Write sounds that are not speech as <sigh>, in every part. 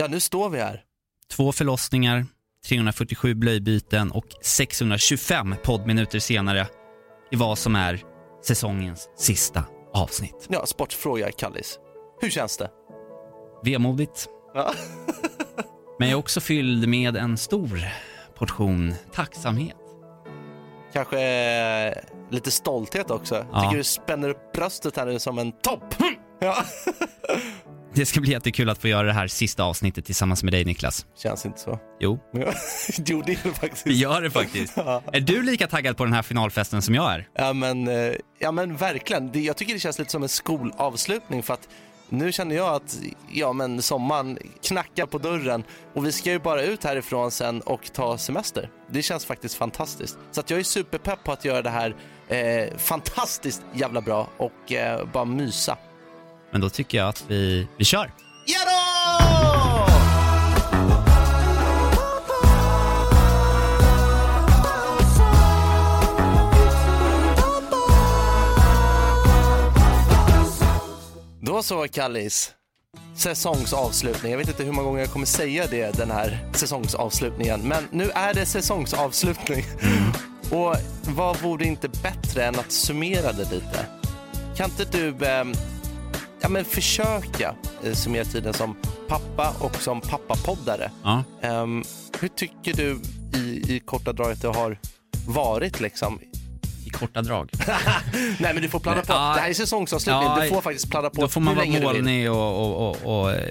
Ja, nu står vi här. Två förlossningar, 347 blöjbyten och 625 poddminuter senare i vad som är säsongens sista avsnitt. Ja, sportfråga, Kallis. Hur känns det? Vemodigt, Ja. <laughs> men jag är också fylld med en stor portion tacksamhet. Kanske eh, lite stolthet också. Ja. Tycker du spänner upp bröstet här nu som en topp. Ja. <laughs> Det ska bli jättekul att få göra det här sista avsnittet tillsammans med dig Niklas. Känns inte så. Jo, <laughs> jo, det är det faktiskt. vi gör det faktiskt. Ja. Är du lika taggad på den här finalfesten som jag är? Ja men, eh, ja, men verkligen. Det, jag tycker det känns lite som en skolavslutning för att nu känner jag att ja, men sommaren knackar på dörren och vi ska ju bara ut härifrån sen och ta semester. Det känns faktiskt fantastiskt. Så att jag är superpepp på att göra det här eh, fantastiskt jävla bra och eh, bara mysa. Men då tycker jag att vi, vi kör. Ja då! Då så Kallis, säsongsavslutning. Jag vet inte hur många gånger jag kommer säga det den här säsongsavslutningen, men nu är det säsongsavslutning. Och vad vore inte bättre än att summera det lite? Kan inte du ehm, ja, men försöka eh, summera tiden som pappa och som pappapoddare? Ja. Ehm, hur tycker du i, i korta drag att det har varit liksom? I korta drag. <laughs> Nej men du får pladda på. Ja. det här är säsongsavslutning. Ja, du får faktiskt pladda på Då får man vara målnig och, och, och, och eh,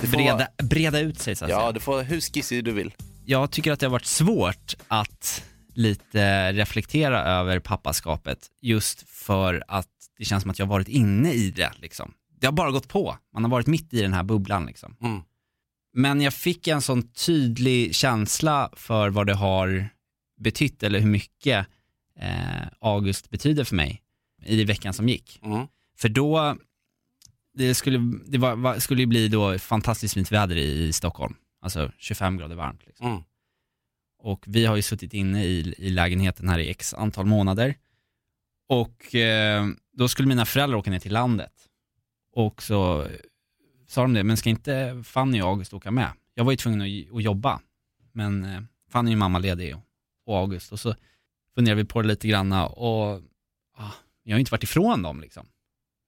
får breda, vara- breda ut sig så att Ja, säga. du får hur skissig du vill. Jag tycker att det har varit svårt att lite reflektera över pappaskapet just för att det känns som att jag har varit inne i det liksom. Det har bara gått på. Man har varit mitt i den här bubblan liksom. Mm. Men jag fick en sån tydlig känsla för vad det har betytt eller hur mycket eh, August betyder för mig i veckan som gick. Mm. För då, det skulle, det var, var, skulle bli då fantastiskt fint väder i, i Stockholm. Alltså 25 grader varmt. Liksom. Mm. Och vi har ju suttit inne i, i lägenheten här i x antal månader. Och eh, då skulle mina föräldrar åka ner till landet. Och så sa de det, men ska inte Fanny och August åka med? Jag var ju tvungen att, att jobba. Men eh, Fanny är mamma ledig och, och August. Och så funderade vi på det lite granna och ah, jag har ju inte varit ifrån dem liksom.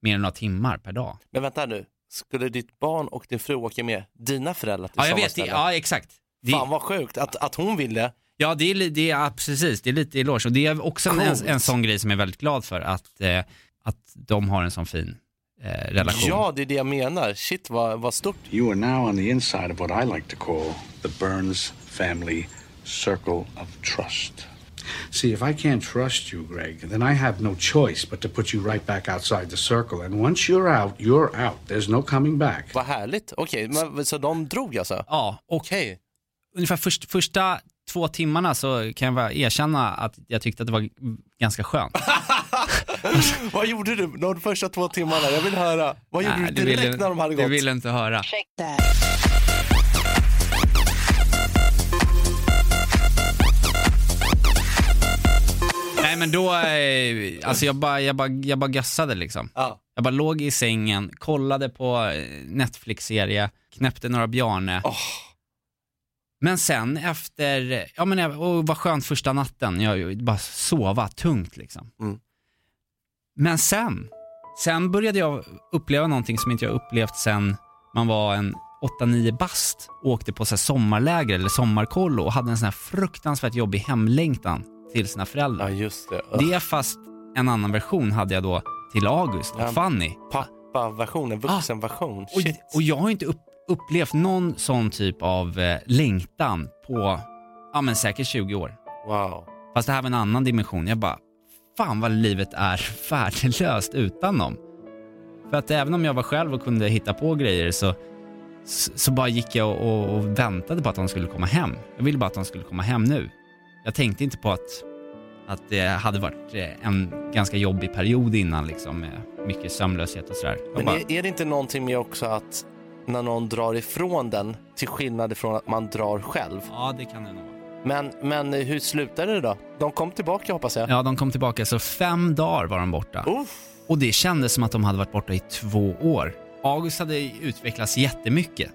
Mer än några timmar per dag. Men vänta nu. Skulle ditt barn och din fru åka med dina föräldrar till Ja, jag vet. Det, ja, exakt. Det, Fan vad sjukt att, att hon ville. Ja, det är, det är precis, det är lite eloge. Och det är också en, en, sån grej som jag är väldigt glad för, att, eh, att de har en sån fin eh, relation. Ja, det är det jag menar. Shit vad, vad stort. You are now on the inside of what I like to call the Burns family circle of trust. See, if I can't trust you, Greg, then I have no choice but to put you right back outside the circle. And once you're out, you're out. There's no coming back. Vad härligt. Okej, men så de drog alltså? Ja, och Okej. ungefär först, första två timmarna så kan jag bara erkänna att jag tyckte att det var ganska skönt. <laughs> Vad gjorde du de första två timmarna? Jag vill höra. Vad gjorde Nej, du direkt ville, när de hade gått? ville inte höra. Nej men då, eh, alltså jag bara, jag bara, jag bara gassade liksom. Ja. Jag bara låg i sängen, kollade på eh, Netflix-serie, knäppte några Bjarne. Åh. Men sen efter, ja men och vad skönt första natten, jag bara sova tungt liksom. Mm. Men sen, sen började jag uppleva någonting som inte jag upplevt sen man var en 8-9 bast och åkte på så här sommarläger eller sommarkollo och hade en sån här fruktansvärt jobbig hemlängtan till sina föräldrar. Ja, just det. Det fast en annan version hade jag då till August och Ja. Fanny. Pappa-version, vuxenversion. Och, Shit. och jag har inte upp, upplevt någon sån typ av eh, längtan på, ja men säkert 20 år. Wow. Fast det här var en annan dimension. Jag bara, fan vad livet är <laughs> värdelöst utan dem. För att även om jag var själv och kunde hitta på grejer så, så, bara gick jag och, och, och väntade på att de skulle komma hem. Jag ville bara att de skulle komma hem nu. Jag tänkte inte på att, att det hade varit eh, en ganska jobbig period innan liksom med mycket sömnlöshet och sådär. Men bara, är, är det inte någonting med också att när någon drar ifrån den till skillnad från att man drar själv? Ja, det kan det nog vara. Men, men hur slutade det då? De kom tillbaka hoppas jag. Ja, de kom tillbaka, så fem dagar var de borta. Uff. Och det kändes som att de hade varit borta i två år. August hade utvecklats jättemycket,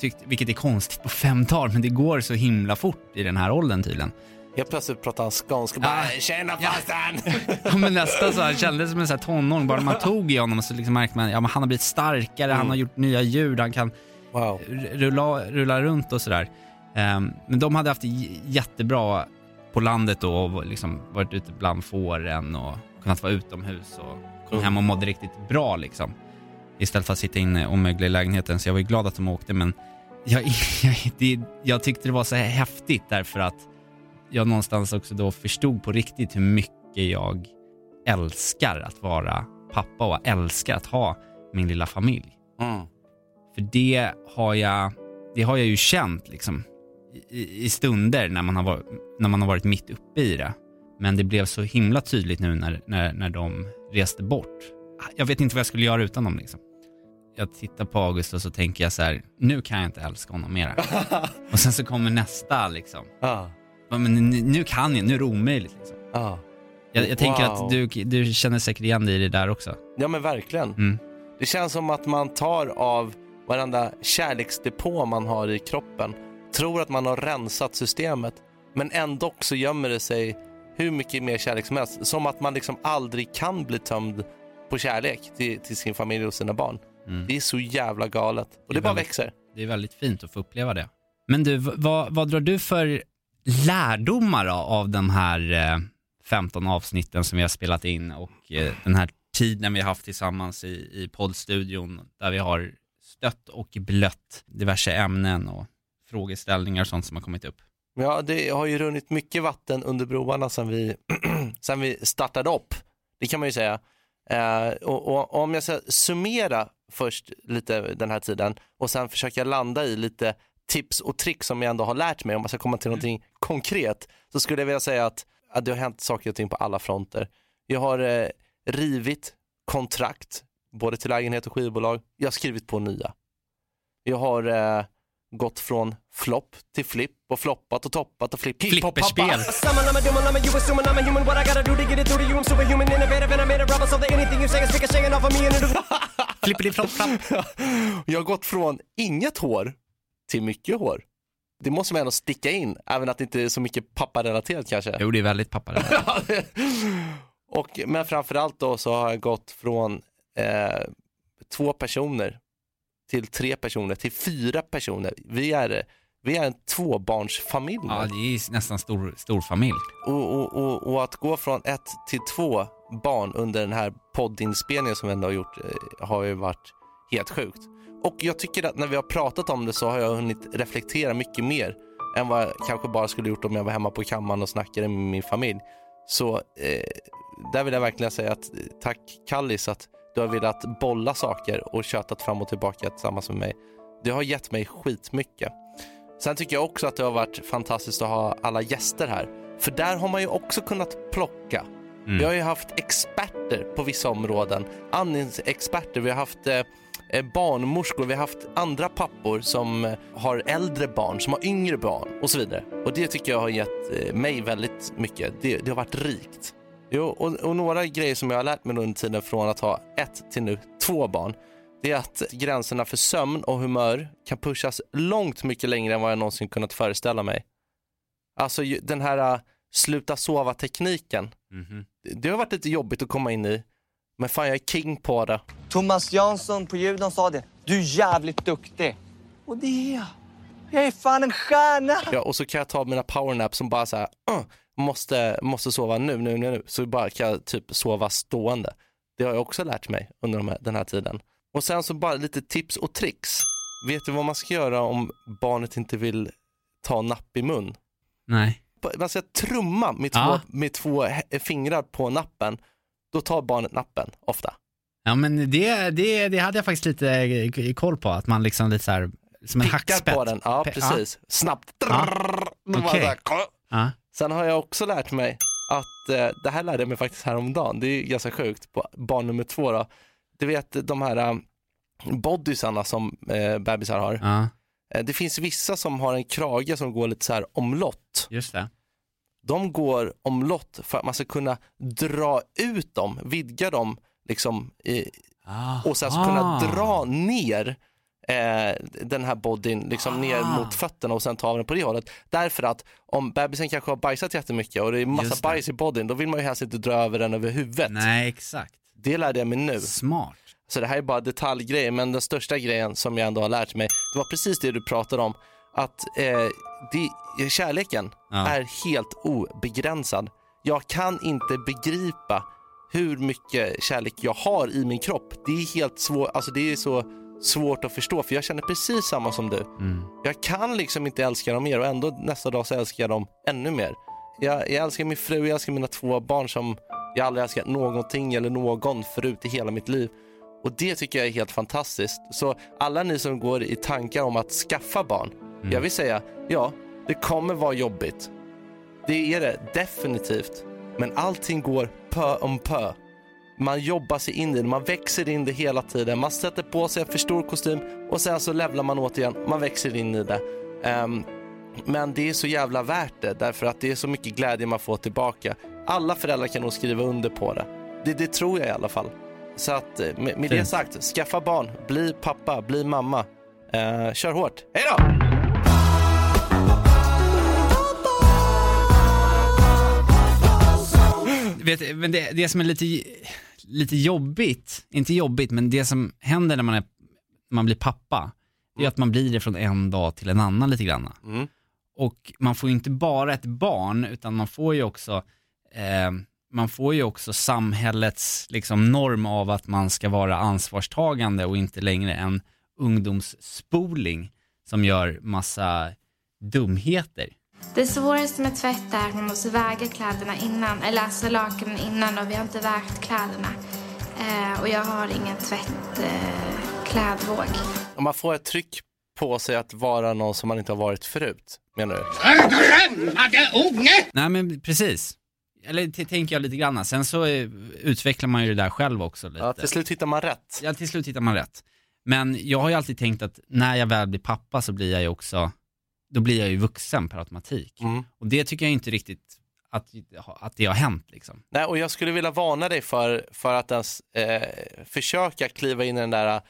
tyckt, vilket är konstigt på fem dagar, men det går så himla fort i den här åldern tydligen. Helt plötsligt pratar han skånska. Bara, Ja. Tjena Ja. farsan! Ja, men nästan så här, kändes som en så här tonåring, bara man tog i honom så liksom märkte man, ja men han har blivit starkare, han har gjort nya ljud, han kan Wow. rulla, rulla runt och sådär. Ehm, men de hade haft det jättebra på landet då och liksom varit ute bland fåren och kunnat vara utomhus och kom Mm. hem och mådde riktigt bra liksom. Istället för att sitta inne och mögla i lägenheten. Så jag var ju glad att de åkte men jag, <laughs> jag, det, jag tyckte det var så häftigt därför att jag någonstans också då förstod på riktigt hur mycket jag älskar att vara pappa och älskar att ha min lilla familj. Mm. För det har jag, det har jag ju känt liksom i, i stunder när man, har varit, när man har varit mitt uppe i det. Men det blev så himla tydligt nu när, när, när de reste bort. Jag vet inte vad jag skulle göra utan dem liksom. Jag tittar på August och så tänker jag så här, nu kan jag inte älska honom mera. <laughs> och sen så kommer nästa liksom. Men nu, kan jag, nu är det omöjligt liksom. Ja. Jag, jag tänker Wow. att du, du känner säkert igen dig i det där också. ja, men verkligen. Mm. Det känns som att man tar av varenda kärleksdepå man har i kroppen, tror att man har rensat systemet, men ändå så gömmer det sig hur mycket mer kärlek som helst. Som att man liksom aldrig kan bli tömd på kärlek till, till sin familj och sina barn. Mm. Det är så jävla galet. Och Det det, bara väldigt- växer. Det är väldigt fint att få uppleva det. Men du, vad, vad drar du för lärdomar av de här eh, 15 avsnitten som vi har spelat in och eh, den här tiden vi har haft tillsammans i, i poddstudion där vi har stött och blött diverse ämnen och frågeställningar och sånt som har kommit upp. Ja, det har ju runnit mycket vatten under broarna sedan vi, <clears throat> sedan vi startade upp. Det kan man ju säga. Eh, och, och om jag ska summera först lite den här tiden och sen försöka landa i lite tips och tricks som jag ändå har lärt mig om man ska komma till någonting konkret så skulle jag vilja säga att, att det har hänt saker och ting på alla fronter. Jag har eh, rivit kontrakt både till lägenhet och skivbolag. Jag har skrivit på nya. Jag har eh, gått från flopp till flipp och floppat och toppat och flipp. Flipperspel. <laughs> Summon, I'm a doom, I'm a you assuming I'm a human. What I gotta do to get it through to you? I'm superhuman, innovative, and I made a rubber so that anything you say is speak a shaking off of me and it'll <laughs> Flippity-flopp, flapp. <laughs> Jag har gått från inget hår till mycket hår. Det måste man ändå sticka in, även att det inte är så mycket papparelaterat kanske. Jo, det är väldigt pappa det där. Ja, det- och, men framförallt då så har jag gått från eh, två personer till tre personer till fyra personer. Vi är, vi är en tvåbarnsfamilj. Ja, det är nästan stor, stor familj. Och, och, och, och att gå från ett till två barn under den här poddinspelningen som vi ändå har gjort eh, har ju varit helt sjukt. Och jag tycker att när vi har pratat om det så har jag hunnit reflektera mycket mer än vad jag kanske bara skulle gjort om jag var hemma på kammaren och snackade med min familj. Så eh, där vill jag verkligen säga att eh, tack Kallis att du har velat bolla saker och tjötat fram och tillbaka tillsammans med mig. Det har gett mig skitmycket. Sen tycker jag också att det har varit fantastiskt att ha alla gäster här. För där har man ju också kunnat plocka Vi har ju haft experter på vissa områden, andningsexperter, vi har haft eh, barnmorskor, vi har haft andra pappor som eh, har äldre barn, som har yngre barn och så vidare. Och det tycker jag har gett eh, mig väldigt mycket. Det, det har varit rikt. Jo, och, och några grejer som jag har lärt mig under tiden från att ha ett till nu två barn, det är att gränserna för sömn och humör kan pushas långt mycket längre än vad jag någonsin kunnat föreställa mig. Alltså den här sluta sova-tekniken, det- det har varit lite jobbigt att komma in i, men fan jag är king på det. Thomas Jansson på ljuden sa det. Du är jävligt duktig. Och det är jag. Jag är fan en stjärna! Ja, och så kan jag ta mina powernaps som bara så här, "Uh, måste, måste sova nu, nu, nu, nu. Så bara kan jag typ sova stående. Det har jag också lärt mig under de här, den här tiden. Och sen så bara lite tips och tricks. Vet du vad man ska göra om barnet inte vill ta napp i mun? Nej. Man ska trumma med två, Ja. med två fingrar på nappen. Då tar barnet nappen ofta. Ja men det, det, det hade jag faktiskt lite eh, koll på, att man liksom lite så här, som en Pickar hackspett. på den, ja Pe- precis. Snabbt. Ja. Okej. så här, Ja. Sen har jag också lärt mig att, eh, det här lärde jag mig faktiskt häromdagen, det är ganska sjukt, på barn nummer två då. Du vet de här um, bodysarna som eh, bebisar har. ja, Eh, det finns vissa som har en krage som går lite så här omlott. just det. De går omlott för att man ska kunna dra ut dem, vidga dem liksom, i, och sen så kunna dra ner eh, den här bodyn liksom ner Ah. mot fötterna och sen ta den på det hållet. Därför att om bebisen kanske har bajsat jättemycket och det är massa det. bajs i bodyn, då vill man ju helst inte dra över den över huvudet. Nej, exakt. Det lärde jag mig nu. Smart. Så det här är bara detaljgrejer, men den största grejen som jag ändå har lärt mig, det var precis det du pratade om, att eh, det, kärleken Ja. är helt obegränsad. Jag kan inte begripa hur mycket kärlek jag har i min kropp. Det är helt svårt, alltså det är så svårt att förstå, för jag känner precis samma som du. Mm. Jag kan liksom inte älska dem mer och ändå nästa dag så älskar jag dem ännu mer. Jag, jag älskar min fru, jag älskar mina två barn som jag aldrig älskat någonting eller någon förut i hela mitt liv. Och det tycker jag är helt fantastiskt. Så alla ni som går i tankar om att skaffa barn, jag vill säga, ja, det kommer vara jobbigt. Det är det definitivt. Men allting går pö om pö. Man jobbar sig in i det, man växer in det hela tiden. Man sätter på sig en för stor kostym och sen så levlar man återigen, man växer in i det. Ehm, men det är så jävla värt det därför att det är så mycket glädje man får tillbaka. Alla föräldrar kan nog skriva under på det. Det, det tror jag i alla fall. Så att eh, med, med det sagt, skaffa barn, bli pappa, bli mamma. Eh, kör hårt. Hej då! Vet, men det, det som är lite, lite jobbigt, inte jobbigt, men det som händer när man, är, man blir pappa, det är att man blir det från en dag till en annan lite grann. Mm. Och man får ju inte bara ett barn, utan man får ju också, eh, man får ju också samhällets liksom, norm av att man ska vara ansvarstagande och inte längre en ungdomsspoling som gör massa dumheter. Det svåraste med tvätt är att man måste väga kläderna innan, eller alltså lakanen innan och vi har inte vägt kläderna. Eh, och jag har ingen tvätt, eh, klädvåg. Om man får ett tryck på sig att vara någon som man inte har varit förut, menar du? Nej men precis. Eller t- tänker jag lite grann. Sen så eh, utvecklar man ju det där själv också lite. Ja, till slut hittar man rätt. Ja, till slut hittar man rätt. Men jag har ju alltid tänkt att när jag väl blir pappa så blir jag ju också, då blir jag ju vuxen per automatik. Mm. Och det tycker jag inte riktigt att, att det har hänt liksom. Nej, och jag skulle vilja varna dig för, för att ens eh, försöka kliva in i den där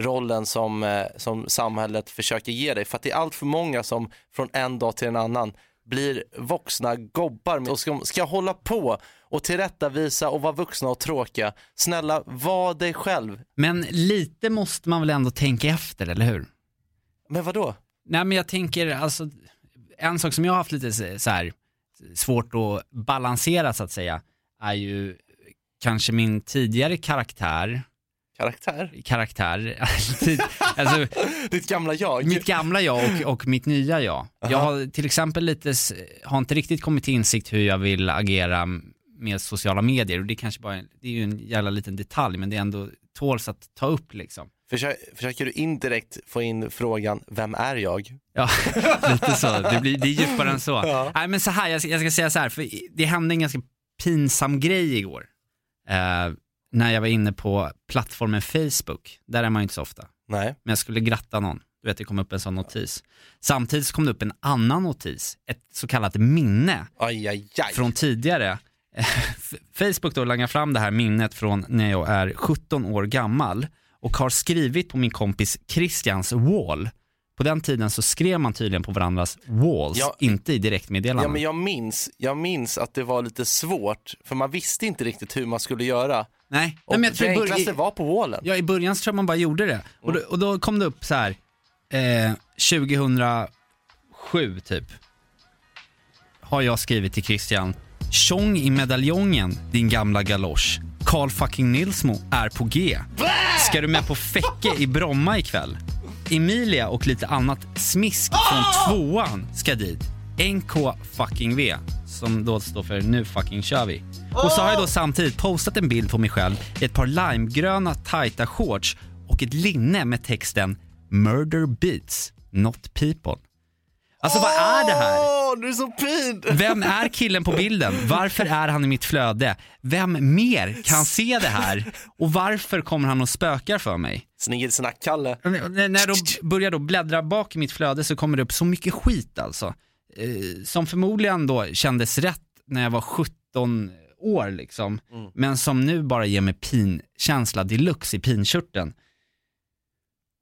rollen som, eh, som samhället försöker ge dig. För att det är allt för många som från en dag till en annan blir vuxna gobbar och ska, ska hålla på och tillrättavisa och vara vuxna och tråkiga. Snälla, var dig själv. Men lite måste man väl ändå tänka efter, eller hur? Men vad då? Nej men jag tänker, alltså, en sak som jag har haft lite så- här svårt att balansera så att säga, är ju kanske min tidigare karaktär, Karaktär? karaktär, <laughs> alltså <laughs> Ditt gamla jag? mitt gamla jag och, och mitt nya jag. Jag har till exempel lite, har inte riktigt kommit till insikt hur jag vill agera med sociala medier och det är kanske bara, det är ju en jävla liten detalj men det är ändå tåls att ta upp liksom. Försö- försöker du indirekt få in frågan, vem är jag? Ja, <laughs> lite så. Det, blir, det är djupare än så. Nej men så här, jag ska, jag ska säga så här, för det hände en ganska pinsam grej igår. Eh, när jag var inne på plattformen Facebook. Där är man ju inte så ofta. Nej. Men jag skulle gratta någon. Du vet, det kom upp en sån notis. Samtidigt så kom det upp en annan notis. Ett så kallat minne Aj, aj, aj. från tidigare. <laughs> Facebook då langar fram det här minnet från när jag är 17 år gammal och har skrivit på min kompis Christians wall. På den tiden så skrev man tydligen på varandras walls, Ja. inte i direktmeddelanden. Ja, men jag minns, jag minns att det var lite svårt, för man visste inte riktigt hur man skulle göra. Nej, Och Nej men jag tror det i bör- enklaste var på wallen. Ja, i början så tror jag man bara gjorde det. Och, då, och då kom det upp så här, eh, 2007 typ, har jag skrivit till Christian, Tjong i medaljongen, din gamla galosch. Carl fucking Nilsmo är på G. Ska du med på Fäcke i Bromma ikväll? Emilia och lite annat smisk från tvåan ska dit. NK fucking V, som då står för nu fucking kör vi. Och så har jag då samtidigt postat en bild på mig själv i ett par limegröna tajta shorts och ett linne med texten “Murder beats, not people”. Alltså vad är det här? Åh, du är så fin! Vem är killen på bilden? Varför är han i mitt flöde? Vem mer kan se det här? Och varför kommer han och spökar för mig? Snigelsnack-Kalle. När då börjar då bläddra bak i mitt flöde så kommer det upp så mycket skit alltså. Eh, som förmodligen då kändes rätt när jag var 17 år liksom. Men som nu bara ger mig pinkänsla deluxe i pinkörteln.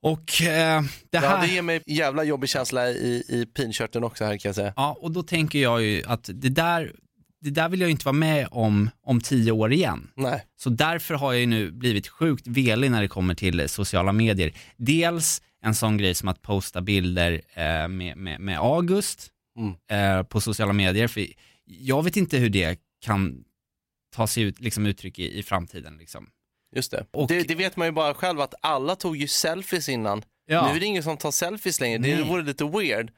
Och eh, det här... Ja, det ger mig jävla jobbig känsla i, i pinkörteln också här kan jag säga. Ja, och då tänker jag ju att det där, det där vill jag ju inte vara med om om tio år igen. Nej. Så därför har jag ju nu blivit sjukt velig när det kommer till sociala medier. Dels en sån grej som att posta bilder eh, med, med, med August Mm. eh, på sociala medier. För jag vet inte hur det kan ta sig ut, liksom uttryck i, i framtiden. Liksom. Just det. Och- det. Det vet man ju bara själv att alla tog ju selfies innan. Ja. Nu är det ingen som tar selfies längre, det Nej. vore lite weird.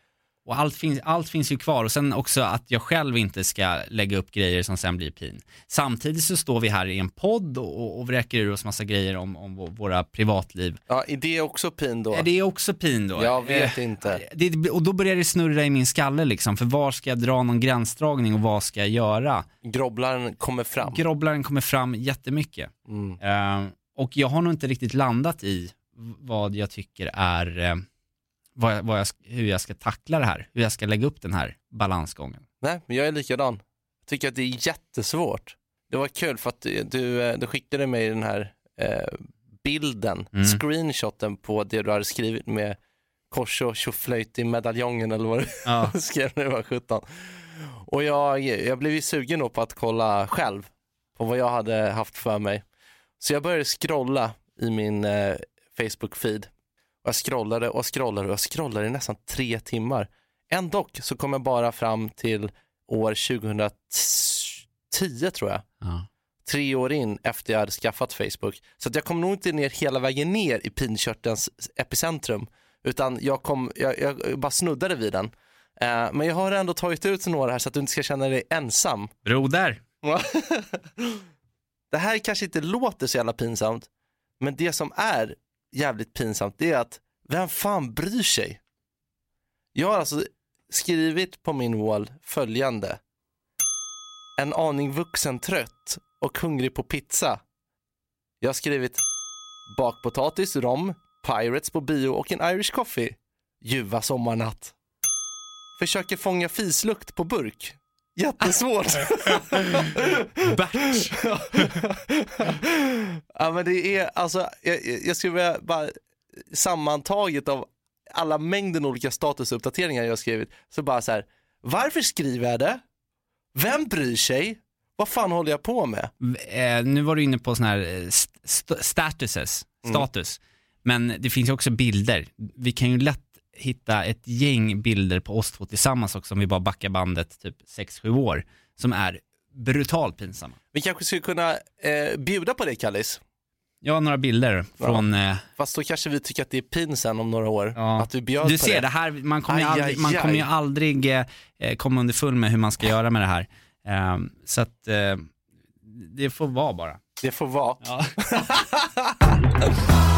Och allt finns, allt finns ju kvar och sen också att jag själv inte ska lägga upp grejer som sen blir pin. Samtidigt så står vi här i en podd och, och, vräker ur oss massa grejer om, om vå- våra privatliv. Ja, är det också pin då? Är det också pin då? Jag vet Eh, inte. Det, och då börjar det snurra i min skalle liksom, för var ska jag dra någon gränsdragning och vad ska jag göra? Grobblaren kommer fram. Grobblaren kommer fram jättemycket. Mm. Eh, och jag har nog inte riktigt landat i vad jag tycker är, eh, vad jag, vad jag, hur jag ska tackla det här, hur jag ska lägga upp den här balansgången. Nej, men jag är likadan. Jag tycker att det är jättesvårt. Det var kul för att du, du, eh, du skickade mig den här eh, bilden, Mm. screenshoten på det du hade skrivit med kors och tjoflöjt i medaljongen eller vad du Ja. <laughs> skrev när du var 17. Och jag, jag blev ju sugen då på att kolla själv på vad jag hade haft för mig. Så jag började scrolla i min eh, Facebook-feed. Jag scrollade och scrollade och jag scrollade i nästan tre timmar. Ändå så kom jag bara fram till år 2010 tror jag. Ja. Tre år in efter jag hade skaffat Facebook. Så att jag kom nog inte ner hela vägen ner i pinkörtelns epicentrum. Utan jag, kom, jag, jag bara snuddade vid den. Eh, men jag har ändå tagit ut några här så att du inte ska känna dig ensam. Broder. <laughs> det här kanske inte låter så jävla pinsamt, men det som är jävligt pinsamt det är att vem fan bryr sig? Jag har alltså skrivit på min wall följande. En aning vuxen trött och hungrig på pizza. Jag har skrivit bakpotatis, rom, Pirates på bio och en Irish coffee. Ljuva sommarnatt. Försöker fånga fislukt på burk. Jättesvårt. <laughs> Bert. ja men det är alltså, jag, jag skulle vilja bara sammantaget av alla mängden olika statusuppdateringar jag har skrivit, så bara så här, varför skriver jag det? Vem bryr sig? Vad fan håller jag på med? Eh, nu var du inne på sådana här eh, st- st- statuses, status. Men det finns ju också bilder. Vi kan ju lätt hitta ett gäng bilder på oss två tillsammans också om vi bara backar bandet typ 6-7 år som är brutalt pinsamma. Vi kanske skulle kunna eh, bjuda på det Kallis, har några bilder från eh, fast då kanske vi tycker att det är pin sen om några år. Ja. Att vi bjöd Du på ser, det. det här, man kommer, ju Aj, aldrig, aj, man kommer aj. aldrig eh, eh, komma underfull med hur man ska göra med det här. Ehm, så att eh, det får vara bara. Det får vara. Ja. <laughs>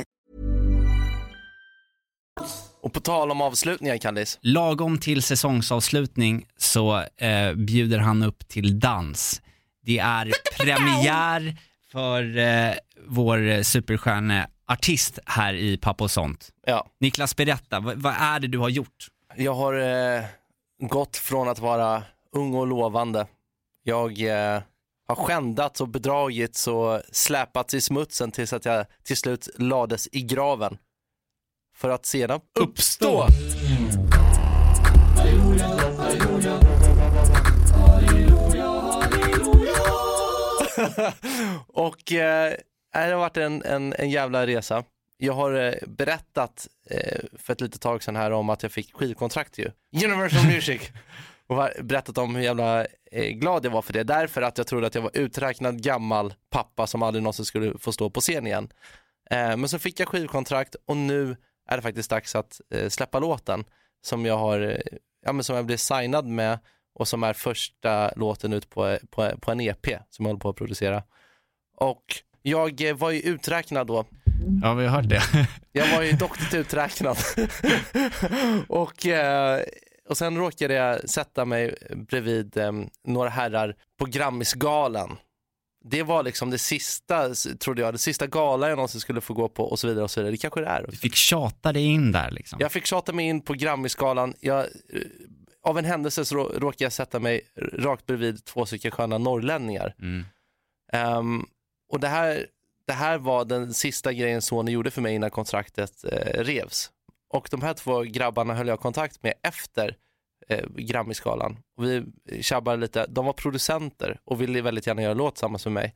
Och på tal om avslutningar, Kallis. Lagom till säsongsavslutning så eh, bjuder han upp till dans. Det är premiär för eh, vår superstjärneartist här i Pappa och sånt. Ja. Niklas, berätta, vad, vad är det du har gjort? Jag har eh, gått från att vara ung och lovande. Jag eh, har skändats och bedragits och släpats i smutsen tills att jag till slut lades i graven. För att sedan uppstå. <laughs> och eh, det har varit en, en, en jävla resa. Jag har eh, berättat eh, för ett litet tag sedan här om att jag fick skivkontrakt ju. Universal Music. <laughs> och berättat om hur jävla eh, glad jag var för det. Därför att jag trodde att jag var uträknad gammal pappa som aldrig någonsin skulle få stå på scen igen. Men så fick jag skivkontrakt och nu är det faktiskt dags att eh, släppa låten som jag har, eh, ja men som jag blev signad med och som är första låten ut på, på, på en EP som jag håller på att producera. Och jag eh, var ju uträknad då. Ja, vi har hört det. <laughs> Jag var ju duktigt uträknad. <laughs> och, och sen råkade jag sätta mig bredvid några herrar på Grammisgalan. Det var liksom det sista, trodde jag, det sista gala jag någonsin skulle få gå på och så vidare och så vidare. Det kanske det är. Du fick tjata dig in där liksom. Jag fick tjata mig in på Grammisgalan. Jag, eh, av en händelse så rå- råkade jag sätta mig rakt bredvid två stycken sköna norrlänningar. Mm. Ehm, och det här, det här var den sista grejen Sony gjorde för mig innan kontraktet eh, revs. Och de här två grabbarna höll jag kontakt med efter eh, Grammisgalan. Och vi tjabbade lite, de var producenter och ville väldigt gärna göra låt tillsammans med mig.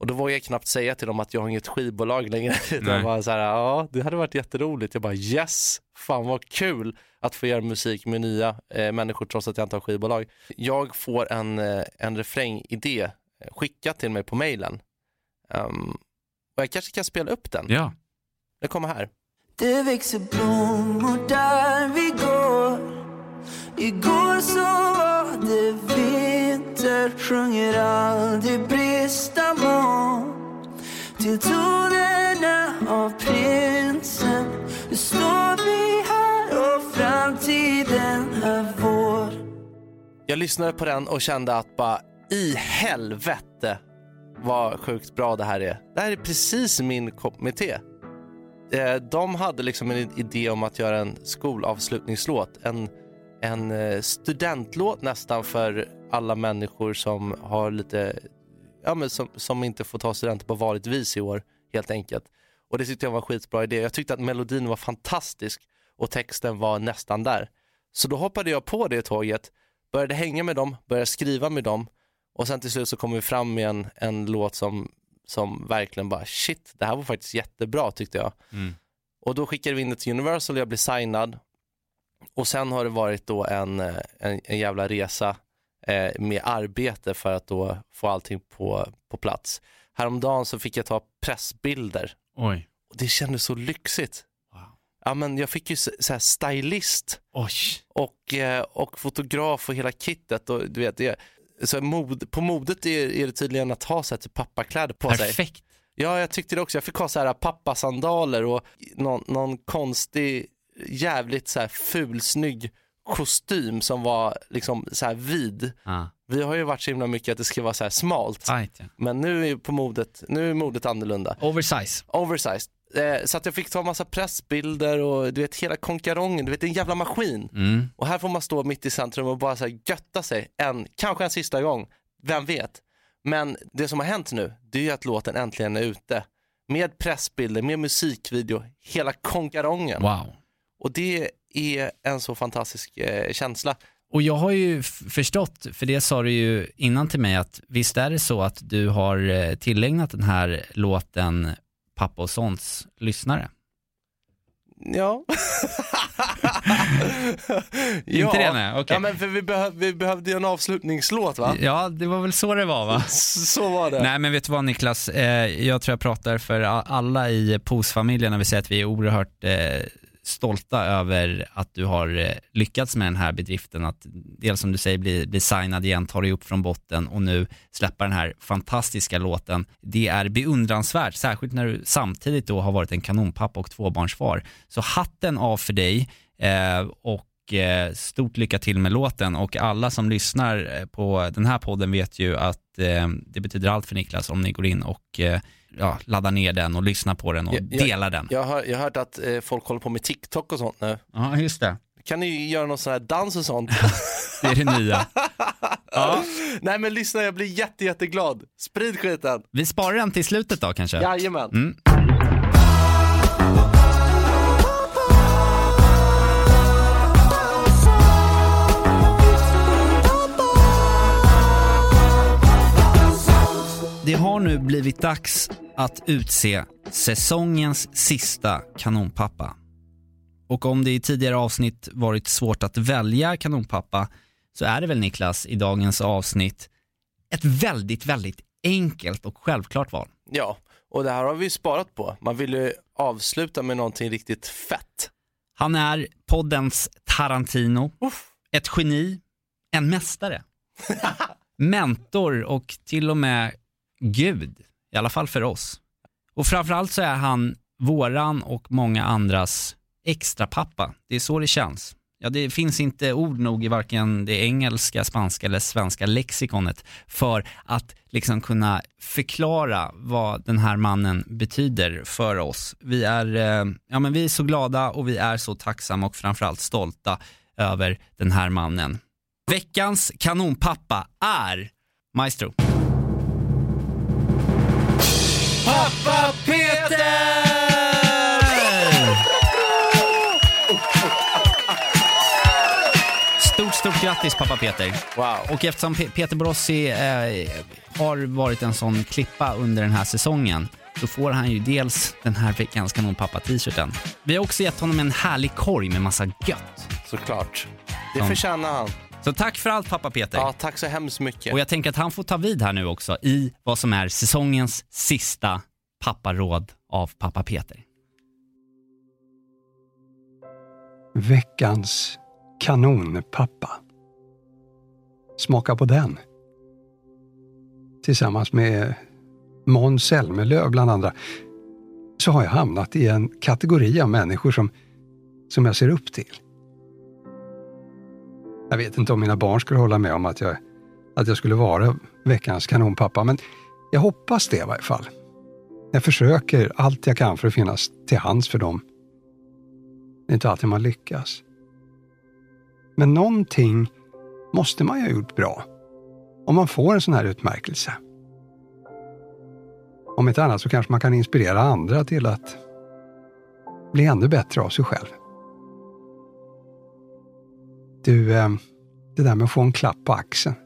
Och då vågade jag knappt säga till dem att jag har inget skivbolag längre. <laughs> Jag bara så här, ja det hade varit jätteroligt. Jag bara yes, fan vad kul att få göra musik med nya eh, människor trots att jag inte har skivbolag. Jag får en, eh, en refrängidé eh, skickat till mig på mailen. Ehm, och jag kanske kan spela upp den. Ja. Den kommer här. Det växer blommor där vi går Igår så var det vinter sjunger aldrig brista mat till tonerna av prinsen. Nu står vi här och framtiden är vår. Jag lyssnade på den och kände att bara i helvete vad sjukt bra det här är. Det här är precis min kopp med te. De hade liksom en idé om att göra en skolavslutningslåt. En, en eh, studentlåt nästan för alla människor som har lite, ja men som, som inte får ta studenter på vanligt vis i år helt enkelt. Och det tyckte jag var en skitbra idé. Jag tyckte att melodin var fantastisk och texten var nästan där. Så då hoppade jag på det tåget, började hänga med dem, började skriva med dem och sen till slut så kom vi fram med en, en låt som, som verkligen bara shit, det här var faktiskt jättebra tyckte jag. Mm. Och då skickade vi in det till Universal, jag blev signad och sen har det varit då en, en, en jävla resa eh, med arbete för att då få allting på, på plats. Häromdagen så fick jag ta pressbilder Oj. och det kändes så lyxigt. Ja, men jag fick ju så, så här stylist Oj. och, eh, och fotograf och hela kittet. Och, du vet, det, så mod, på modet är, är det tydligen att ha så här, typ pappakläder på sig. Perfekt. Ja, jag tyckte det också. Jag fick ha så här pappasandaler och någon, någon konstig, jävligt så här fulsnygg kostym som var liksom så här vid. Ah. Vi har ju varit så himla mycket att det ska vara så här smalt. Tight, ja. Men nu är på modet, nu är modet annorlunda. Oversize. Oversized. Eh, så att jag fick ta massa pressbilder och du vet hela konkarongen, du vet det är en jävla maskin. Mm. Och här får man stå mitt i centrum och bara så här götta sig en, kanske en sista gång, vem vet. Men det som har hänt nu, det är ju att låten äntligen är ute. Med pressbilder, med musikvideo, hela konkarongen. Wow. Och det är en så fantastisk eh, känsla. Och jag har ju förstått, för det sa du ju innan till mig, att visst är det så att du har eh, tillägnat den här låten Pappa och Sons lyssnare? Ja. <laughs> Inte det, nej, okej. Ja men för vi, behöv, vi behövde ju en avslutningslåt va? Ja, det var väl så det var va? <laughs> Så var det. Nej men vet du vad Niklas, eh, jag tror jag pratar för alla i POS-familjen när vi säger att vi är oerhört eh, stolta över att du har eh, lyckats med den här bedriften. Att dels som du säger bli, bli signad igen, ta dig upp från botten och nu släppa den här fantastiska låten. Det är beundransvärt, särskilt när du samtidigt då har varit en kanonpappa och tvåbarnsfar. Så hatten av för dig eh, och eh, stort lycka till med låten och alla som lyssnar eh, på den här podden vet ju att eh, det betyder allt för Niklas om ni går in och eh, ja, laddar ner den och lyssnar på den och Jag- jag- delar den. Jag har, jag har hört att eh, folk håller på med TikTok och sånt nu. Ja, just det. Kan ni göra någon sån här dans och sånt? <laughs> Det är det nya. Ja. <laughs> Nej men lyssna, jag blir jätte, jätteglad. Sprid skiten. Vi sparar den till slutet då kanske? Jajamän. Mm. Det har nu blivit dags att utse säsongens sista kanonpappa. Och om det i tidigare avsnitt varit svårt att välja kanonpappa så är det väl Niklas i dagens avsnitt ett väldigt, väldigt enkelt och självklart val. Ja, och det här har vi sparat på. Man vill ju avsluta med någonting riktigt fett. Han är poddens Tarantino, ett geni, en mästare, <laughs> mentor och till och med Gud, i alla fall för oss. Och framförallt så är han våran och många andras extra pappa. Det är så det känns. Ja, det finns inte ord nog i varken det engelska, spanska eller svenska lexikonet för att liksom kunna förklara vad den här mannen betyder för oss. Vi är, eh, ja, men vi är så glada och vi är så tacksamma och framförallt stolta över den här mannen. Veckans kanonpappa är Maestro. Pappa Peter! Stort, stort grattis pappa Peter. Wow. Och eftersom Pe- Peter Borossi eh, har varit en sån klippa under den här säsongen så får han ju dels den här veckans kanonpappa-t-shirten. Vi har också gett honom en härlig korg med massa gött. Såklart. Det Som- förtjänar han. Så tack för allt pappa Peter. Ja, tack så hemskt mycket. Och jag tänker att han får ta vid här nu också i vad som är säsongens sista papparåd av pappa Peter. Veckans kanonpappa. Smaka på den. tillsammans med Måns Zelmerlöw bland andra, så har jag hamnat i en kategori av människor som, som jag ser upp till. Jag vet inte om mina barn skulle hålla med om att jag, att jag skulle vara veckans kanonpappa, men jag hoppas det i varje fall. Jag försöker allt jag kan för att finnas till hands för dem. Det är inte alltid man lyckas. Men någonting måste man ju ha gjort bra om man får en sån här utmärkelse. Om inte annat så kanske man kan inspirera andra till att bli ännu bättre av sig själv. Du, eh, det där med att få en klapp på axeln.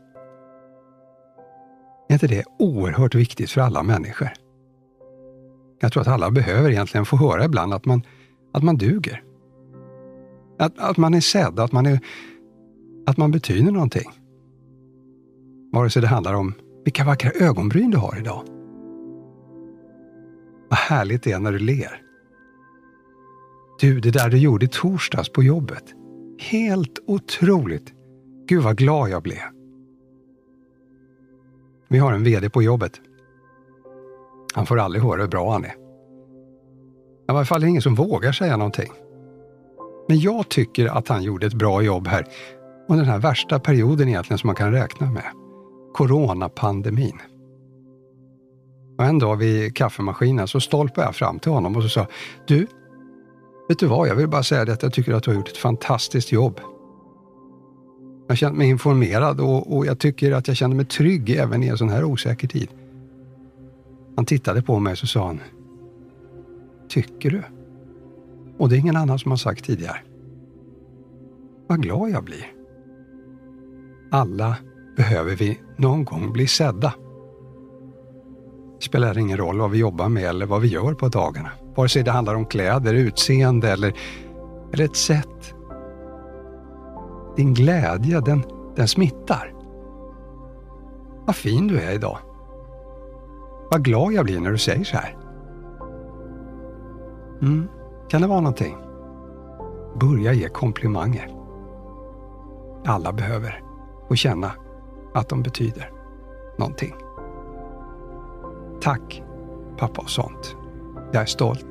Är inte det oerhört viktigt för alla människor? Jag tror att alla behöver egentligen få höra ibland att man, att man duger. Att, att man är sedd, att man, är, att man betyder någonting. Vare sig det handlar om vilka vackra ögonbryn du har idag. Vad härligt det är när du ler. Du, det där du gjorde i torsdags på jobbet. Helt otroligt. Gud vad glad jag blev. Vi har en VD på jobbet. Han får aldrig höra hur bra han är. I varje fall är det ingen som vågar säga någonting. Men jag tycker att han gjorde ett bra jobb här och den här värsta perioden egentligen som man kan räkna med. Coronapandemin. Och en dag vid kaffemaskinen så stolpade jag fram till honom och så sa Du, vet du vad, jag vill bara säga det att jag tycker att du har gjort ett fantastiskt jobb. Jag har känt mig informerad och, och jag tycker att jag känner mig trygg även i en sån här osäker tid. Han tittade på mig och så sa han Tycker du? Och det är ingen annan som har sagt tidigare. Vad glad jag blir. Alla behöver vi någon gång bli sedda. Det spelar ingen roll vad vi jobbar med eller vad vi gör på dagarna. Vare sig det handlar om kläder, utseende eller, eller ett sätt. Din glädje, den, den smittar. Vad fin du är idag. Vad glad jag blir när du säger så här. Mm. Kan det vara någonting? Börja ge komplimanger. Alla behöver få känna att de betyder någonting. Tack, pappa och sånt. Jag är stolt.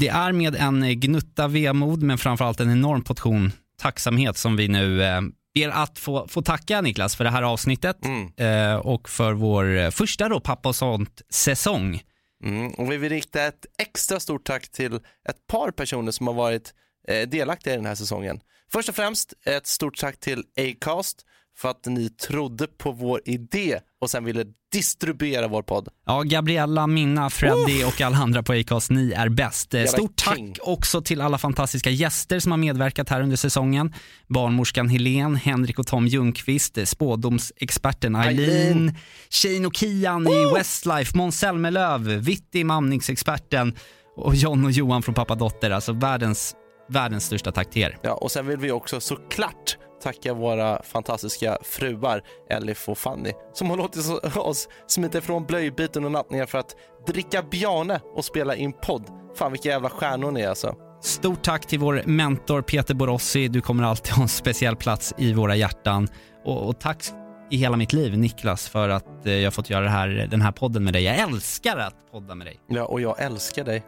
Det är med en gnutta vemod, men framförallt en enorm portion tacksamhet som vi nu eh, ber att få, få tacka Niklas för det här avsnittet Mm. eh, och för vår första då Pappa och sånt säsong. Mm, och vi vill rikta ett extra stort tack till ett par personer som har varit eh, delaktiga i den här säsongen. Först och främst ett stort tack till Acast för att ni trodde på vår idé och sen ville distribuera vår podd. Ja, Gabriella, Minna, Freddy och alla andra på Acast, ni är bäst. Eh, Stort tack också till alla fantastiska gäster som har medverkat här under säsongen. Barnmorskan Helen, Henrik och Tom Ljungqvist, eh, spådomsexperten Eileen. Shane och Kian i Westlife, Måns Zelmerlöw, Vitti, mamningsexperten och John och Johan från Pappa Dotter. Alltså världens, världens största tack till er. Ja, och sen vill vi också såklart tacka våra fantastiska fruar Elif och Fanny som har låtit oss smita ifrån blöjbyten och nattningar för att dricka Bjarne och spela in podd. Fan vilka jävla stjärnor ni är alltså. Stort tack till vår mentor Peter Borossi. Du kommer alltid ha en speciell plats i våra hjärtan. Och, och tack i hela mitt liv Niklas för att eh, jag fått göra här, den här podden med dig. Jag älskar att podda med dig. Ja, och jag älskar dig.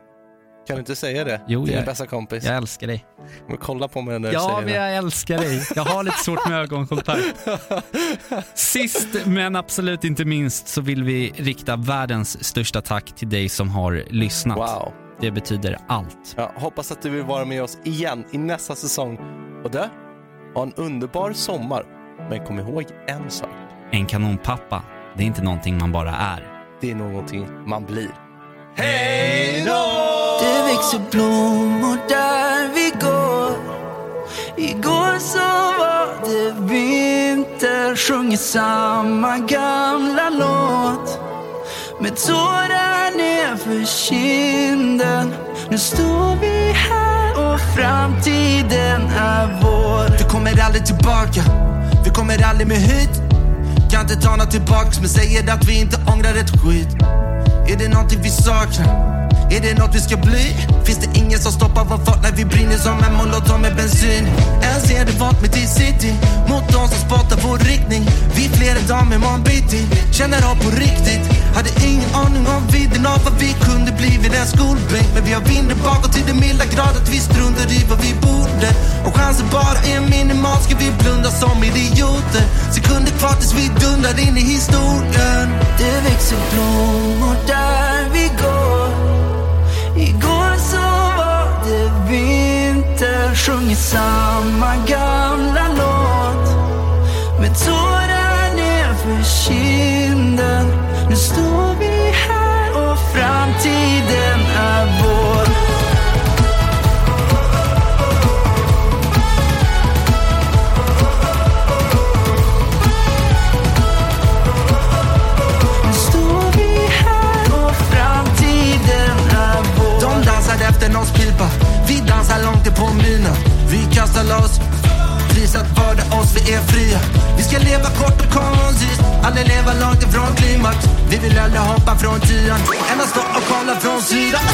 Kan du inte säga det Jo, till jag- din bästa kompis? Jag älskar dig. Men kolla på mig när du Ja, säger men det. jag älskar dig. Jag har lite svårt med ögonkontakt. <laughs> Sist men absolut inte minst så vill vi rikta världens största tack till dig som har lyssnat. Wow. Det betyder allt. Ja, hoppas att du vill vara med oss igen i nästa säsong. Och det, ha en underbar sommar. Men kom ihåg en sak. En kanonpappa, det är inte någonting man bara är. Det är någonting man blir. Hej då! Det växer blommor där vi går. Igår så var det vinter. Sjunger samma gamla låt. Med tårar nerför kinden. Nu står vi här och framtiden är vår. Vi kommer aldrig tillbaka, vi kommer aldrig med hit. Kan inte ta något tillbaks men säger att vi inte ångrar ett skit Är det någonting vi saknar? Är det något vi ska bli? Finns det ingen som stoppar vår fart när vi brinner som en molotov med bensin? Än ser det vart mitt i city mot de som spottar vår riktning. Vi flera damer imorgon bitti, känner av på riktigt. Hade ingen aning om vidden av vad vi kunde bli vid en skolbänk. Men vi har vinden bakåt till den milda grad att vi struntar i vad vi borde. Och chansen bara är minimal, ska vi blunda som idioter? Sekunder kvar tills vi dundrar in i historien. Det växer blommor där vi går Igår så var det vinter Sjunger samma gamla låt. Med tårar nerför kinden. Nu står vi här och framtiden vill aldrig hoppa från tian, endast stå och kolla från sidan.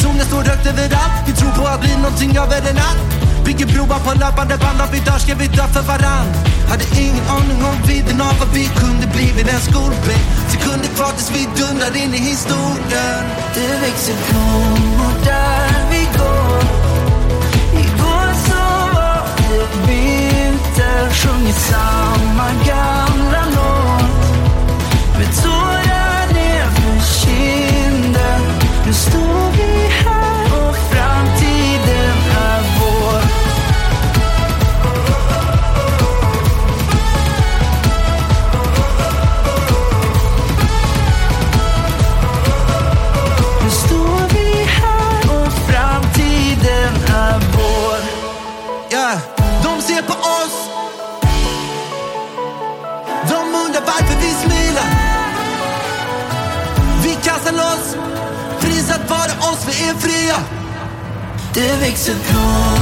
Solen står högt överallt, vi tror på att bli någonting över en natt. Bygger broar på löpande band, om vi dör ska vi dö för varann. Hade ingen aning om vidden av vad vi kunde bli vid en skolbänk. Sekunder kvar tills vi dundrar in i historien. Det växer blommor där vi går Igår så var det vinter Sjunger samma gamla låt Med tår Nu Det växer blommor